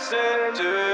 listen to